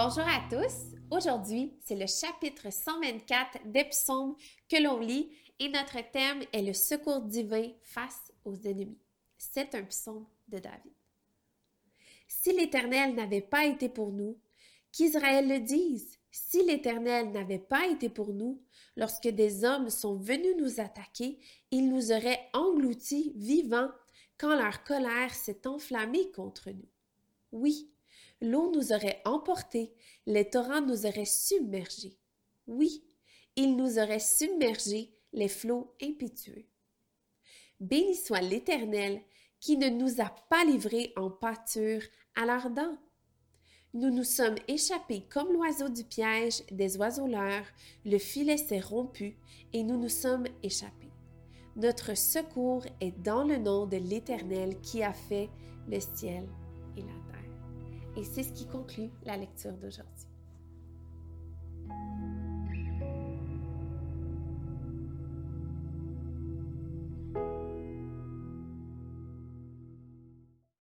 Bonjour à tous. Aujourd'hui, c'est le chapitre 124 des psaumes que l'on lit et notre thème est le secours divin face aux ennemis. C'est un psaume de David. Si l'Éternel n'avait pas été pour nous, qu'Israël le dise. Si l'Éternel n'avait pas été pour nous, lorsque des hommes sont venus nous attaquer, ils nous auraient engloutis vivants quand leur colère s'est enflammée contre nous. Oui, l'eau nous aurait emportés, les torrents nous auraient submergés. Oui, ils nous auraient submergés, les flots impétueux. Béni soit l'Éternel qui ne nous a pas livrés en pâture à leurs dents. Nous nous sommes échappés comme l'oiseau du piège des oiseaux-leurs, le filet s'est rompu et nous nous sommes échappés. Notre secours est dans le nom de l'Éternel qui a fait le ciel et la terre. Et c'est ce qui conclut la lecture d'aujourd'hui.